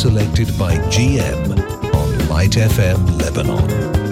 selected by GM on Light FM Lebanon.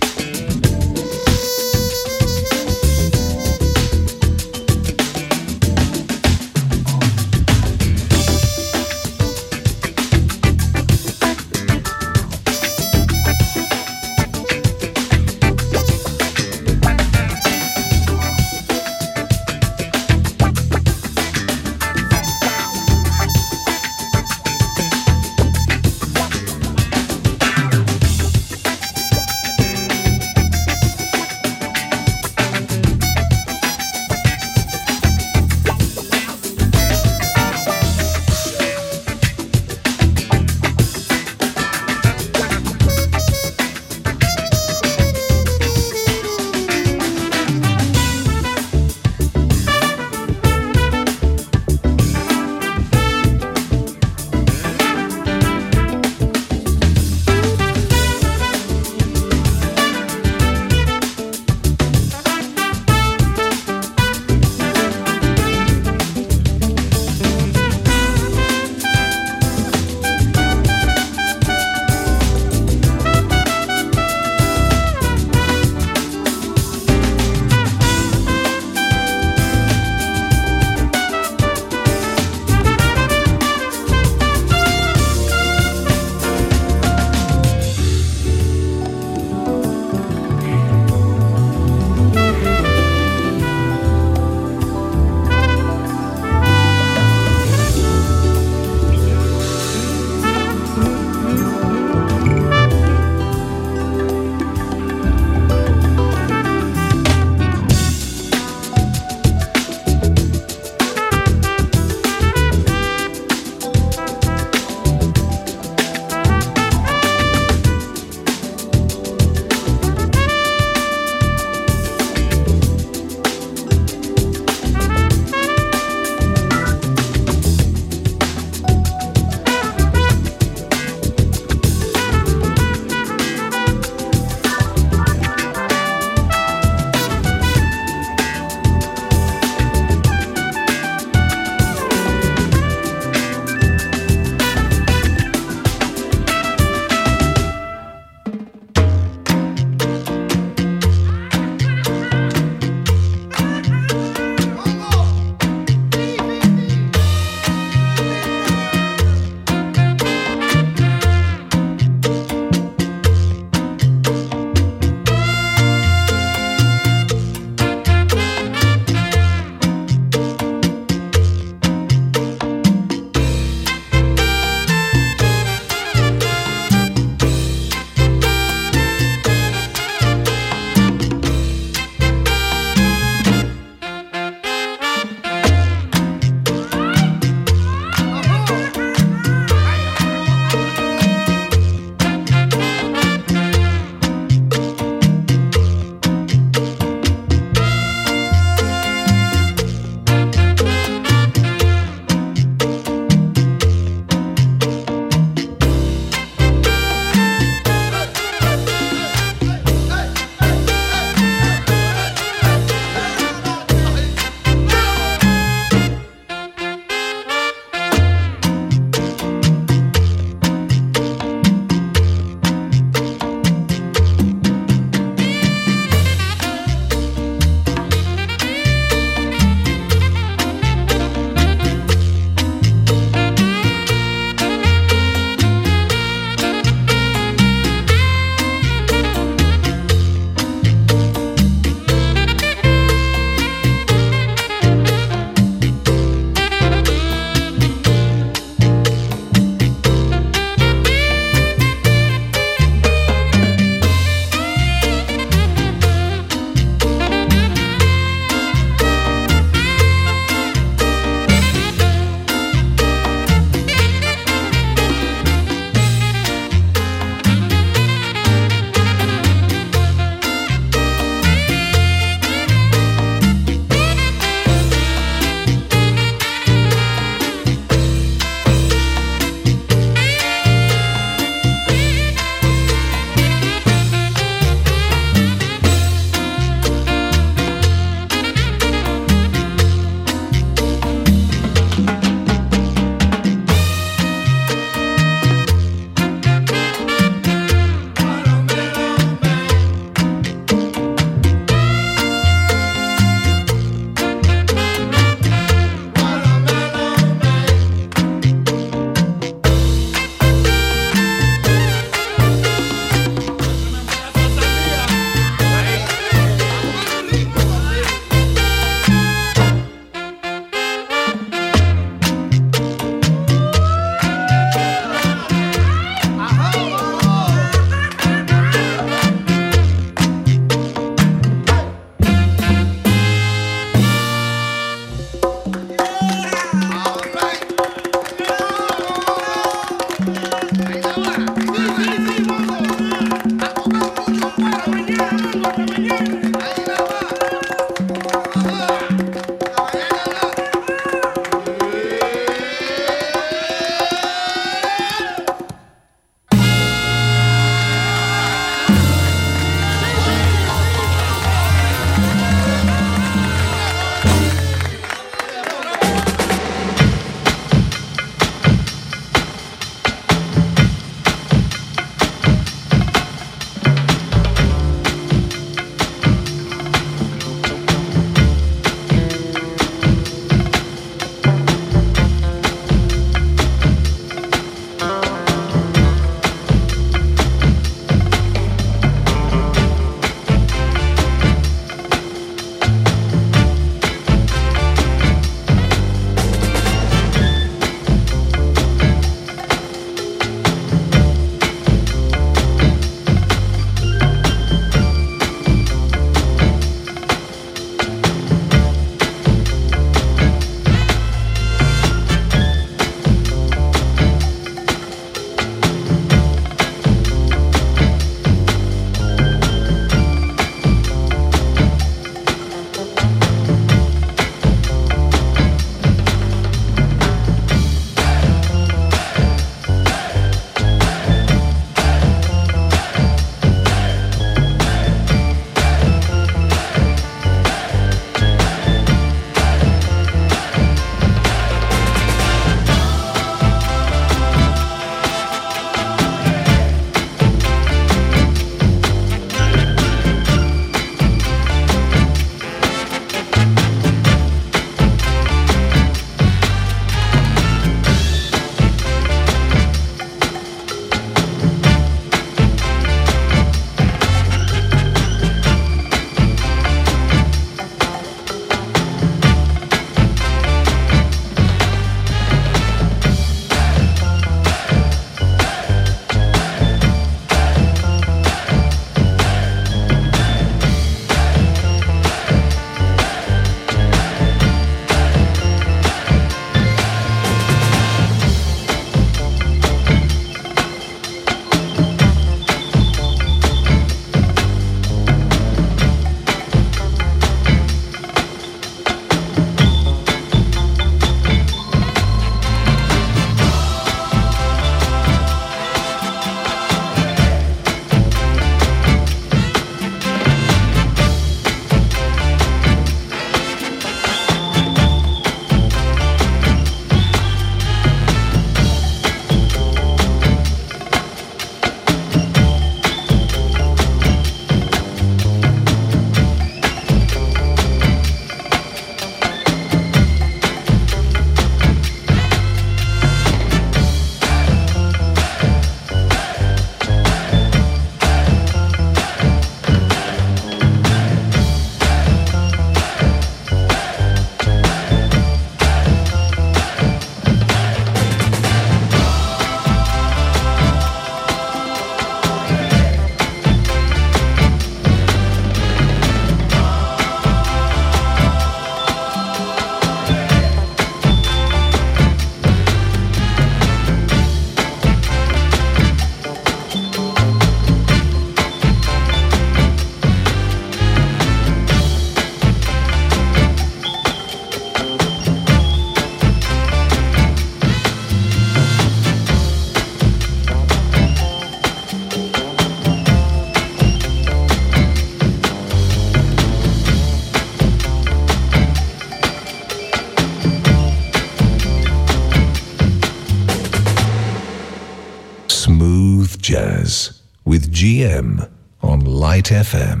GM on Light FM.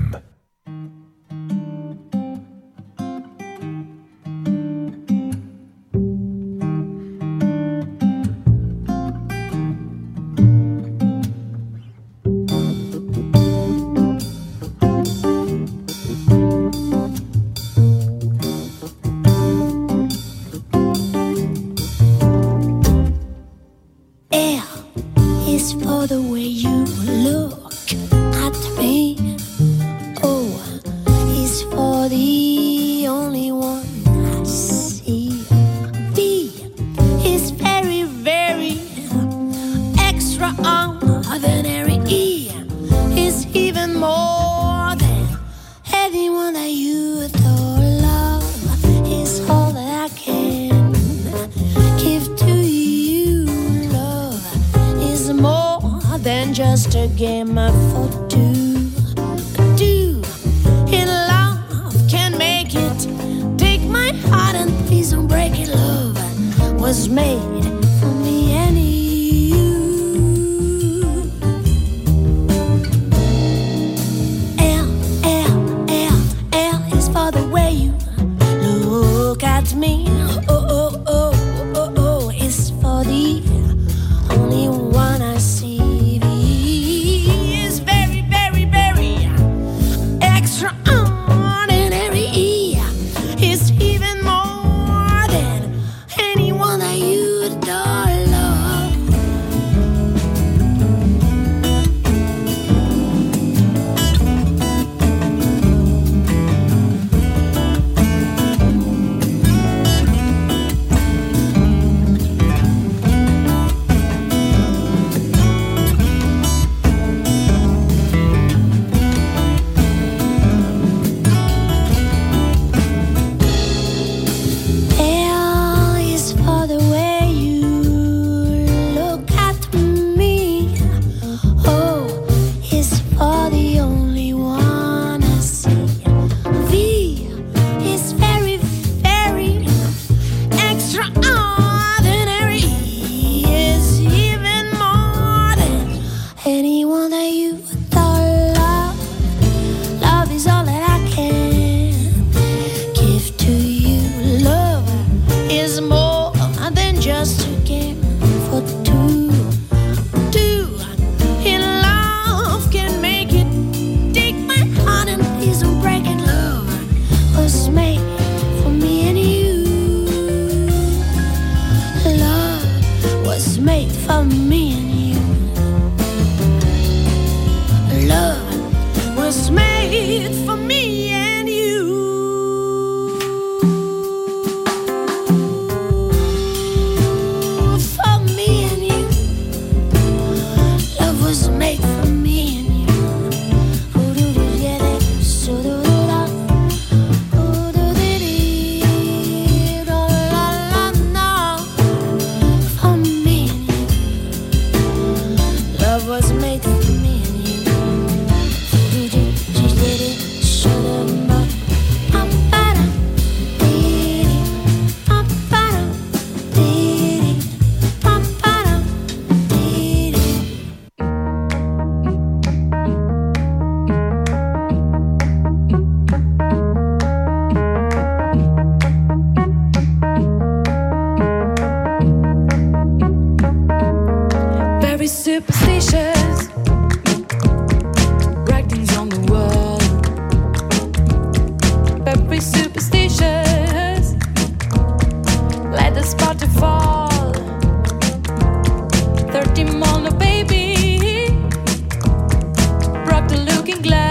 looking glass.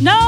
No!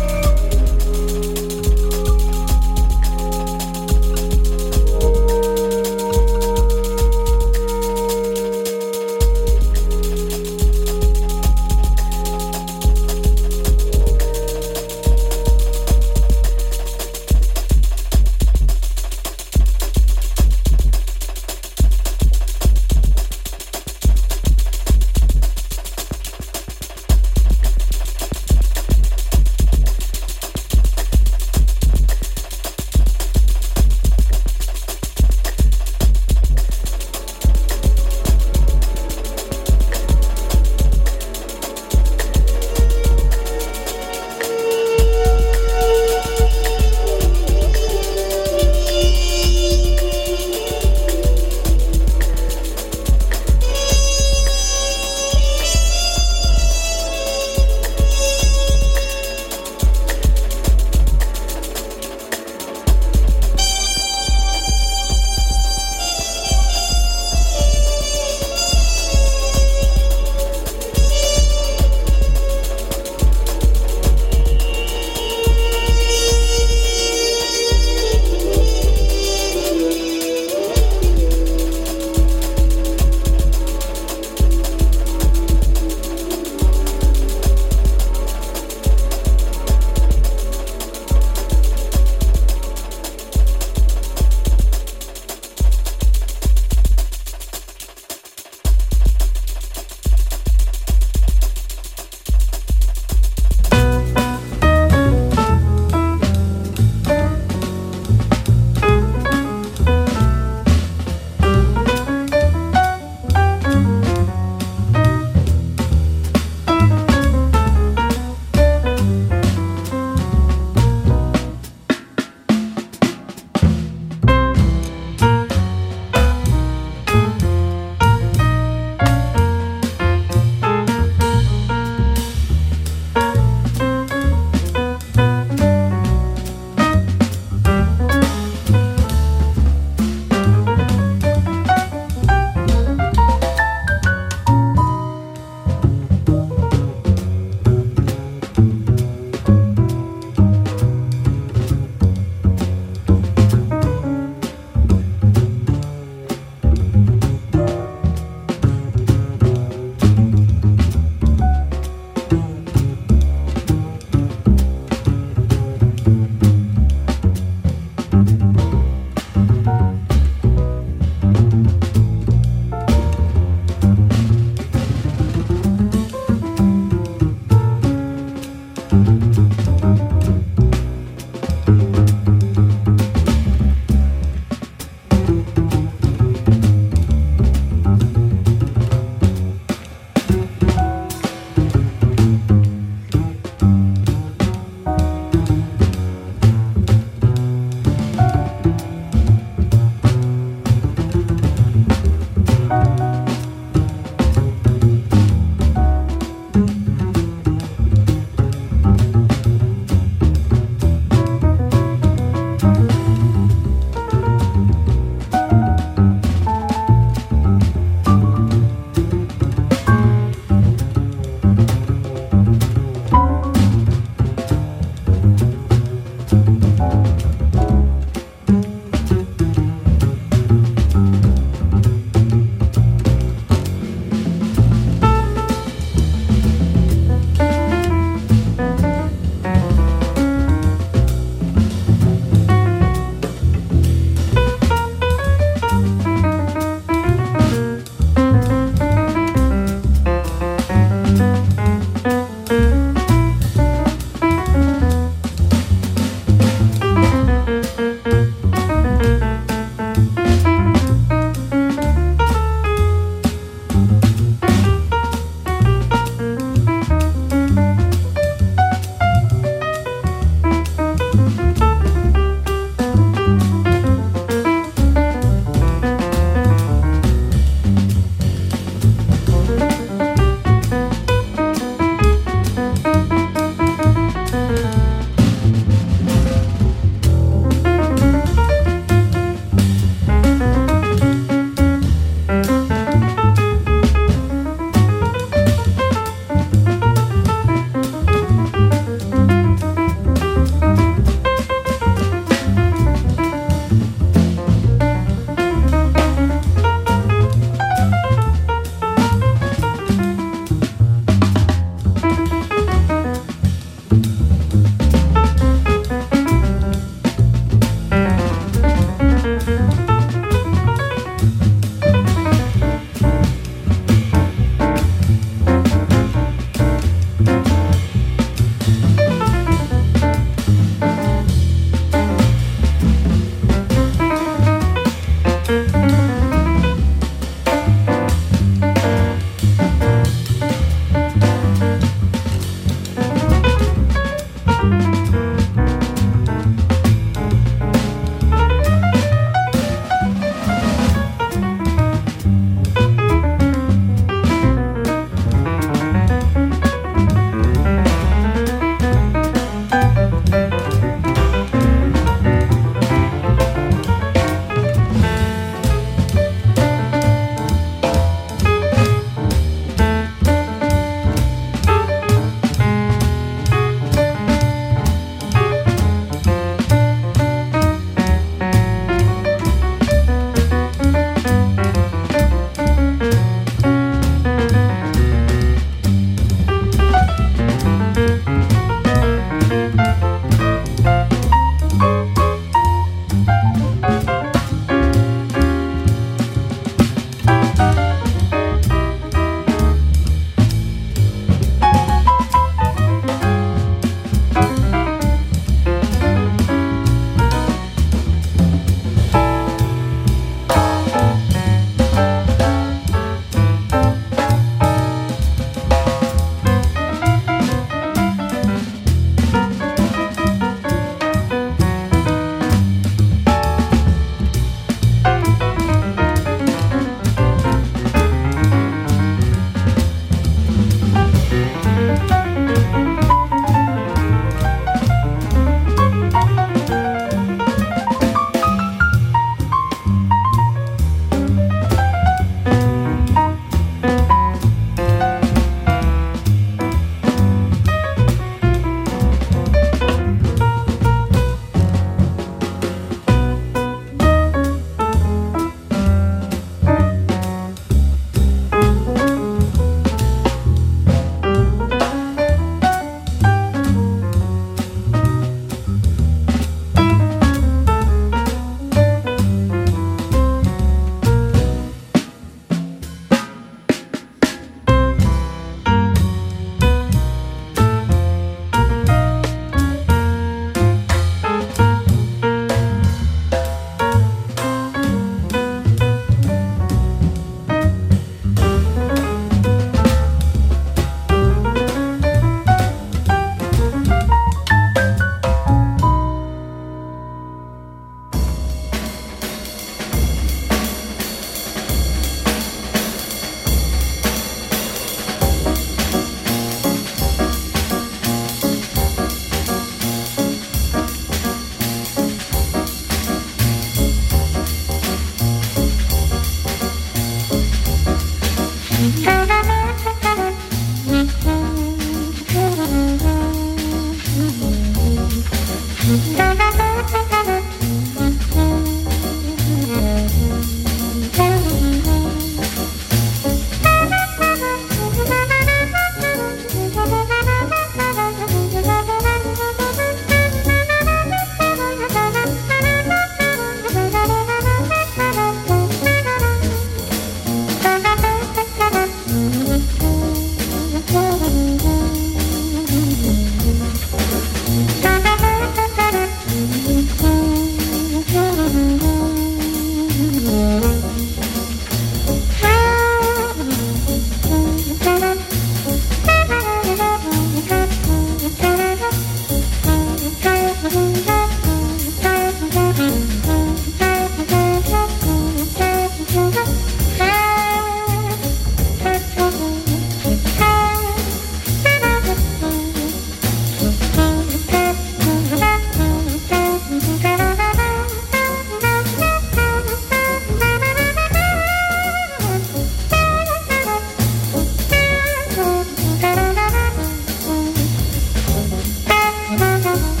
Thank you.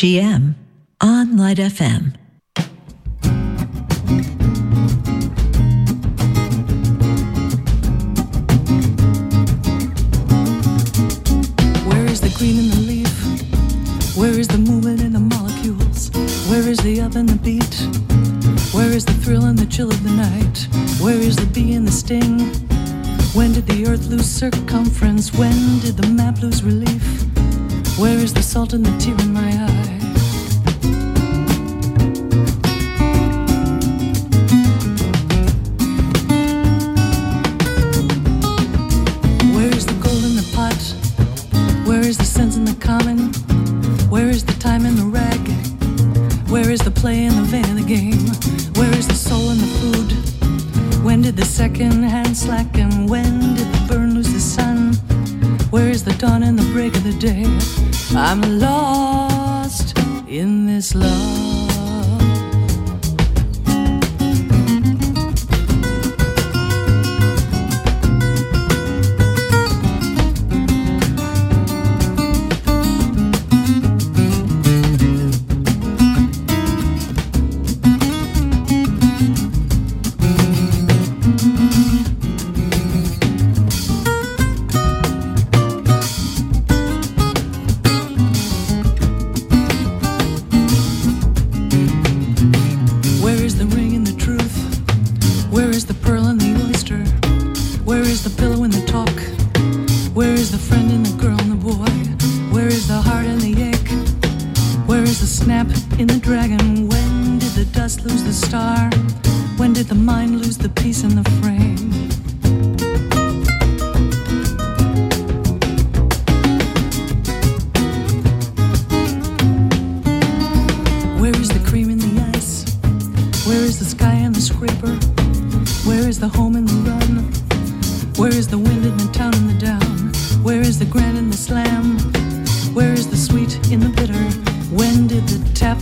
GM on Light FM. Where is the green in the leaf? Where is the movement in the molecules? Where is the up and the beat? Where is the thrill and the chill of the night? Where is the bee and the sting? When did the earth lose circumference? When did the map lose relief? Where is the salt and the tear in my eye?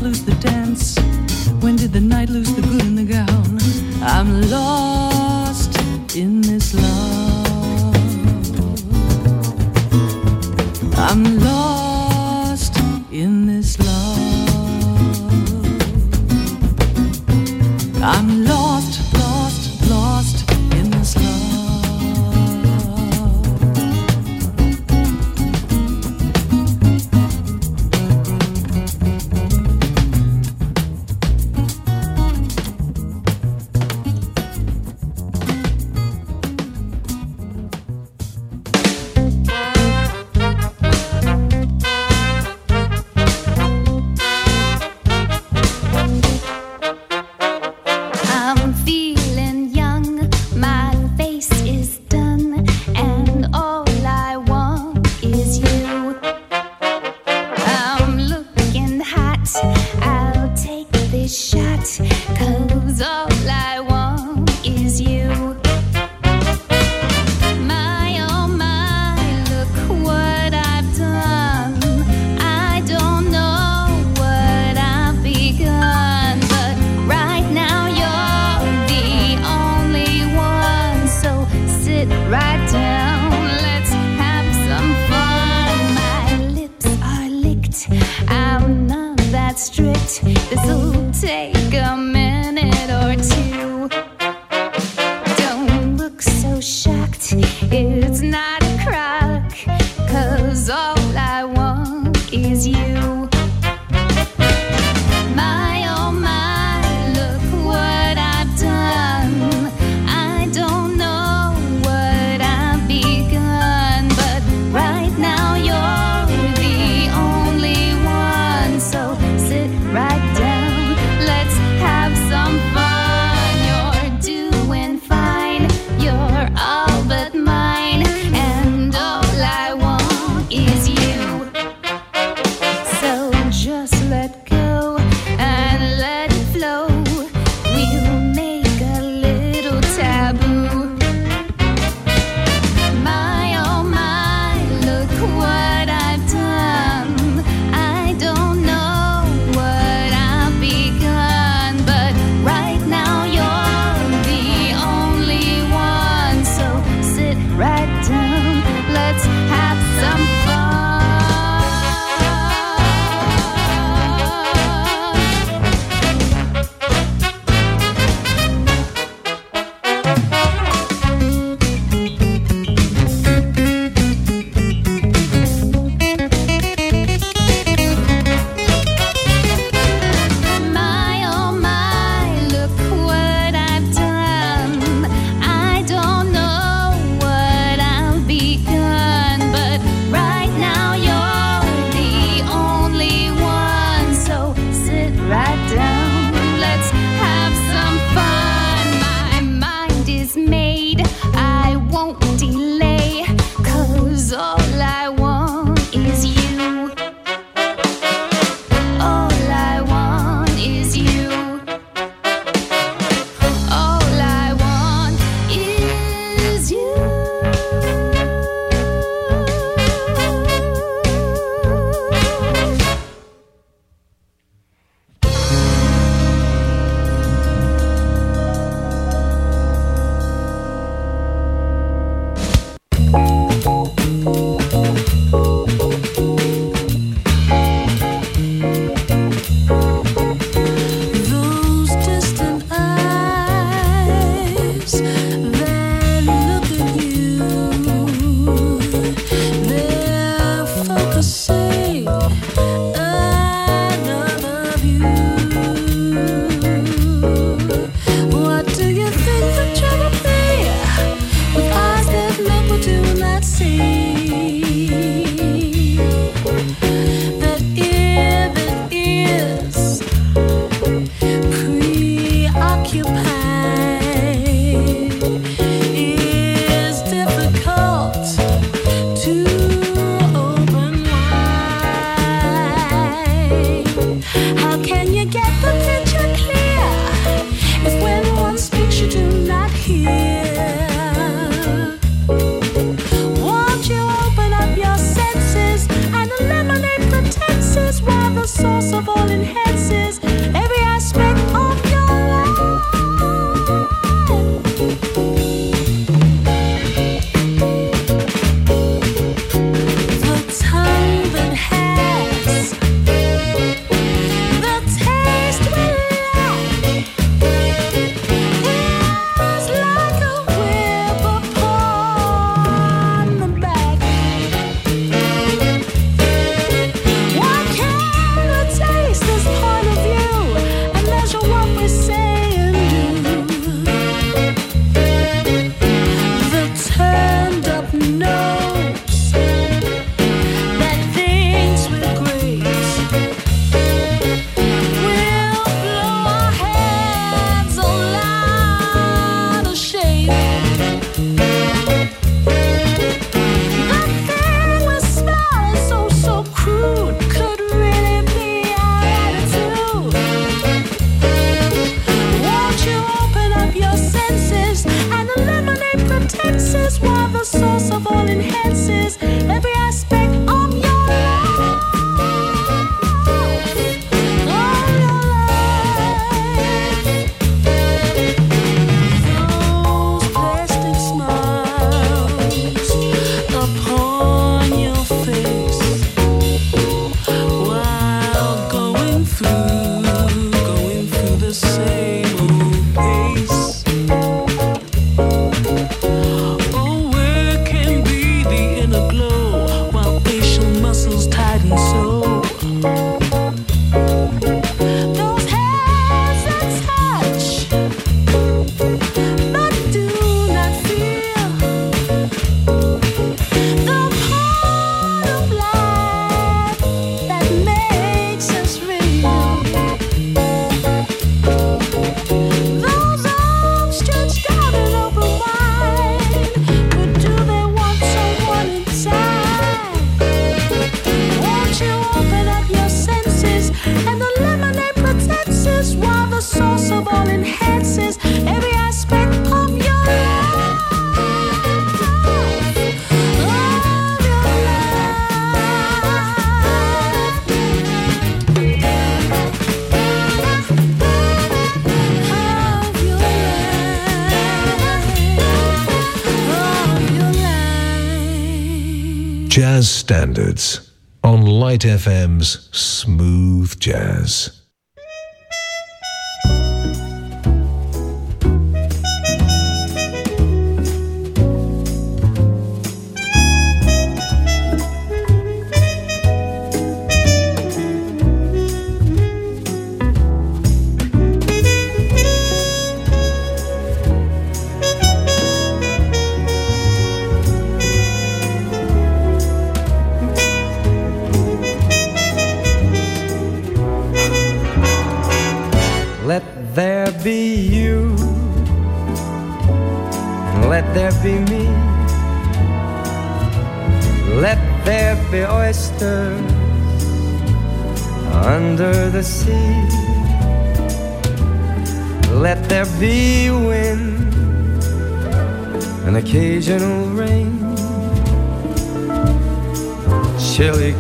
All the gown? I'm My standards on Light FM's Smooth Jazz.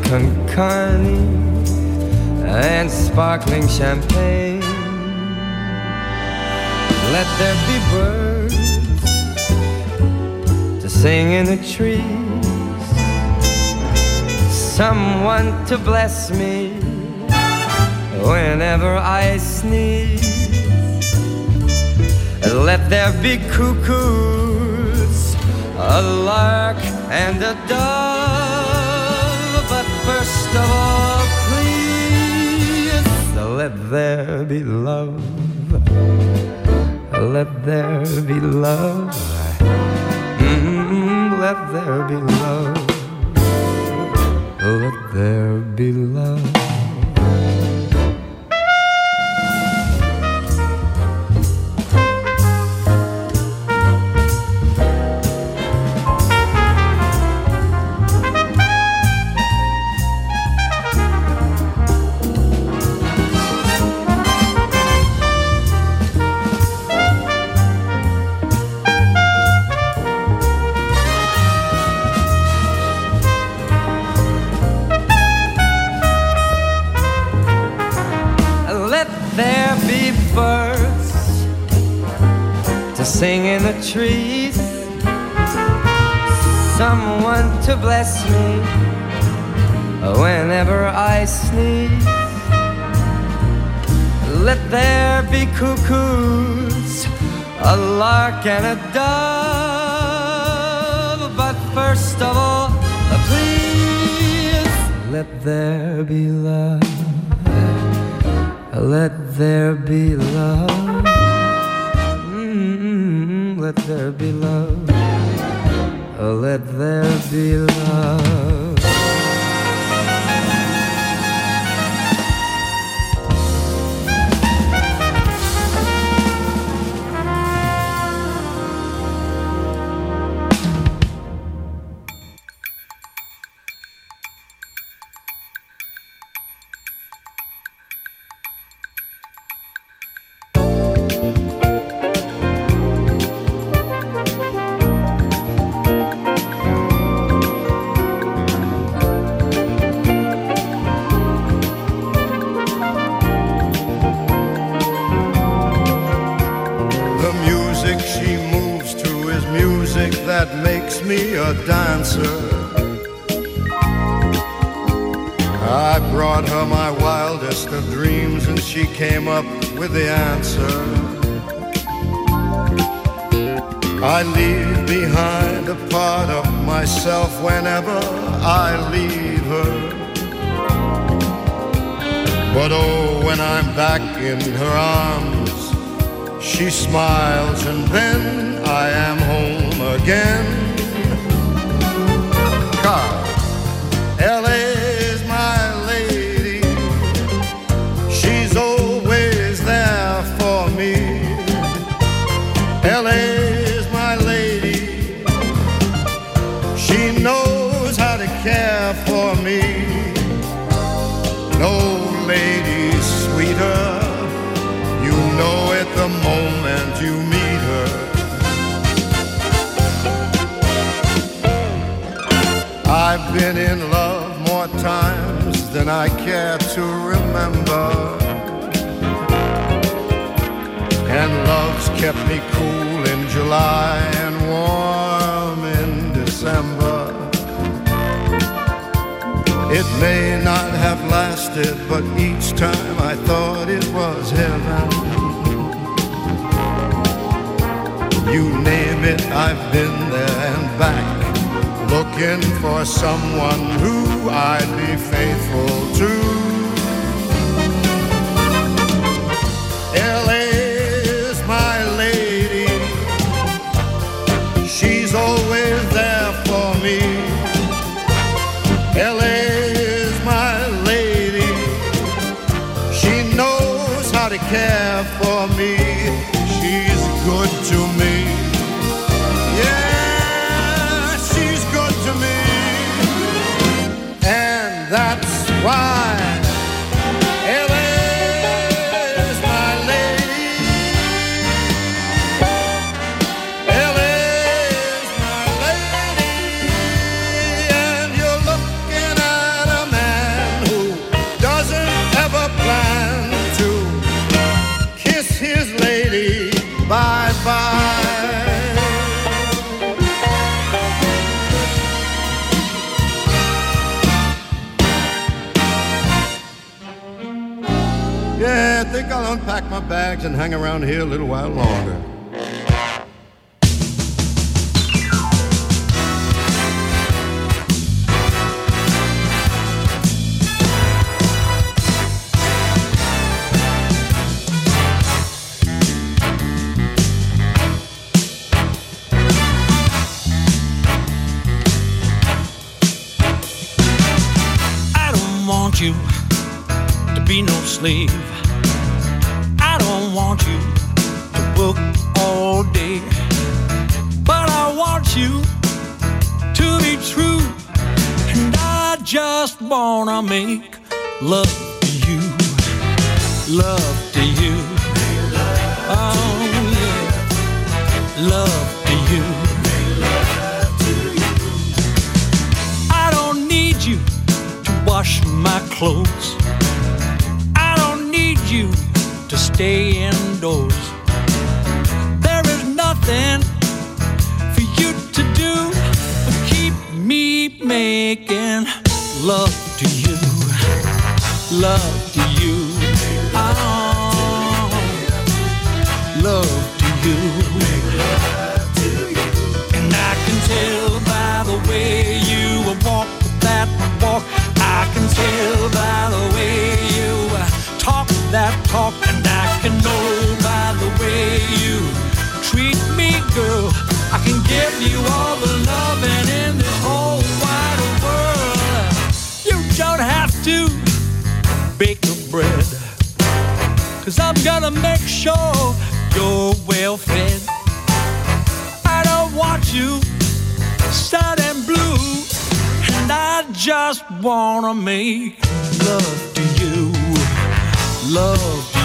Carne, and sparkling champagne. Let there be birds to sing in the trees, someone to bless me whenever I sneeze. Let there be cuckoos a lark and a dove. There be love. Let there be love. Mm, let there be love. Let there be love. Bless me whenever I sneeze. Let there be cuckoos, a lark and a dove. But first of all, please let there be love. Let there be love mm-hmm. let there be love. Let there be love. I leave her. But oh, when I'm back in her arms, she smiles and then I am home again. than I care to remember. And love's kept me cool in July and warm in December. It may not have lasted, but each time I thought it was heaven. You name it, I've been there and back, looking for someone who I'd be faithful to. LA is my lady, she's always there for me. LA is my lady. She knows how to care my bags and hang around here a little while longer. Girl. I can give you all the loving in this whole wide world. You don't have to bake the bread. Cause I'm gonna make sure you're well fed. I don't want you sad and blue. And I just wanna make love to you. Love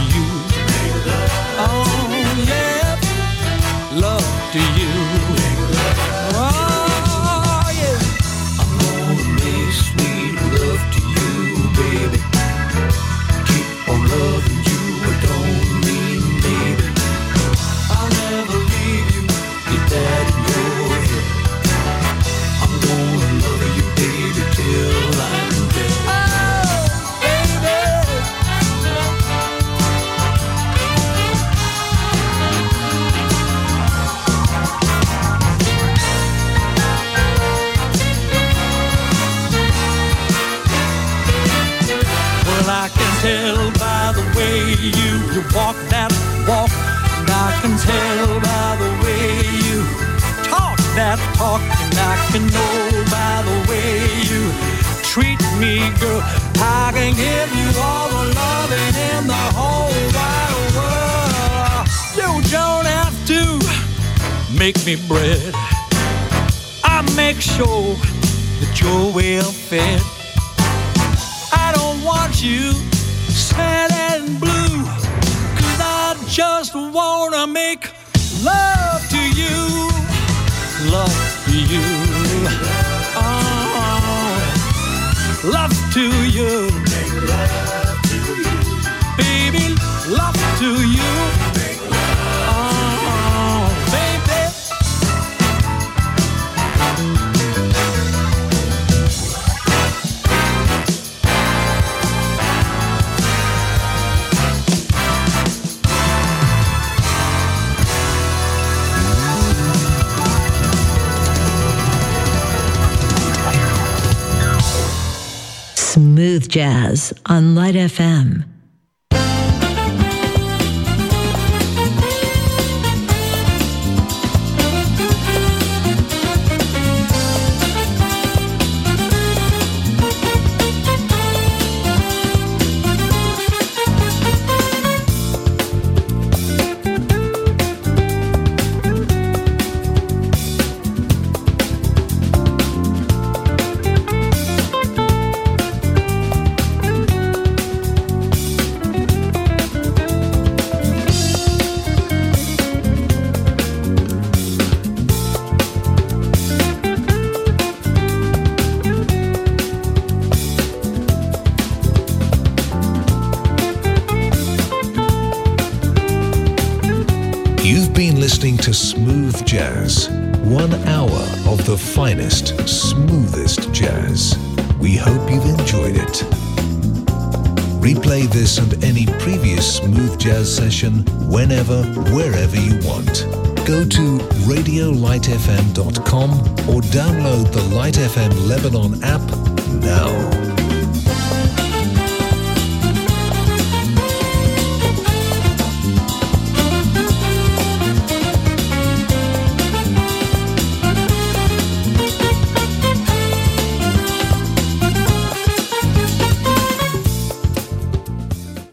walk that walk. And I can tell by the way you talk that talk. And I can know by the way you treat me, girl. I can give you all the loving in the whole wide world. You don't have to make me bread. I make sure that you're well fed. I don't want you sad just wanna make love to you. Love to you. Oh, love to you. Baby, love to you. Jazz on Light FM. Smooth Jazz. One hour of the finest, smoothest jazz. We hope you've enjoyed it. Replay this and any previous Smooth Jazz session whenever, wherever you want. Go to radiolightfm.com or download the Light FM Lebanon app now.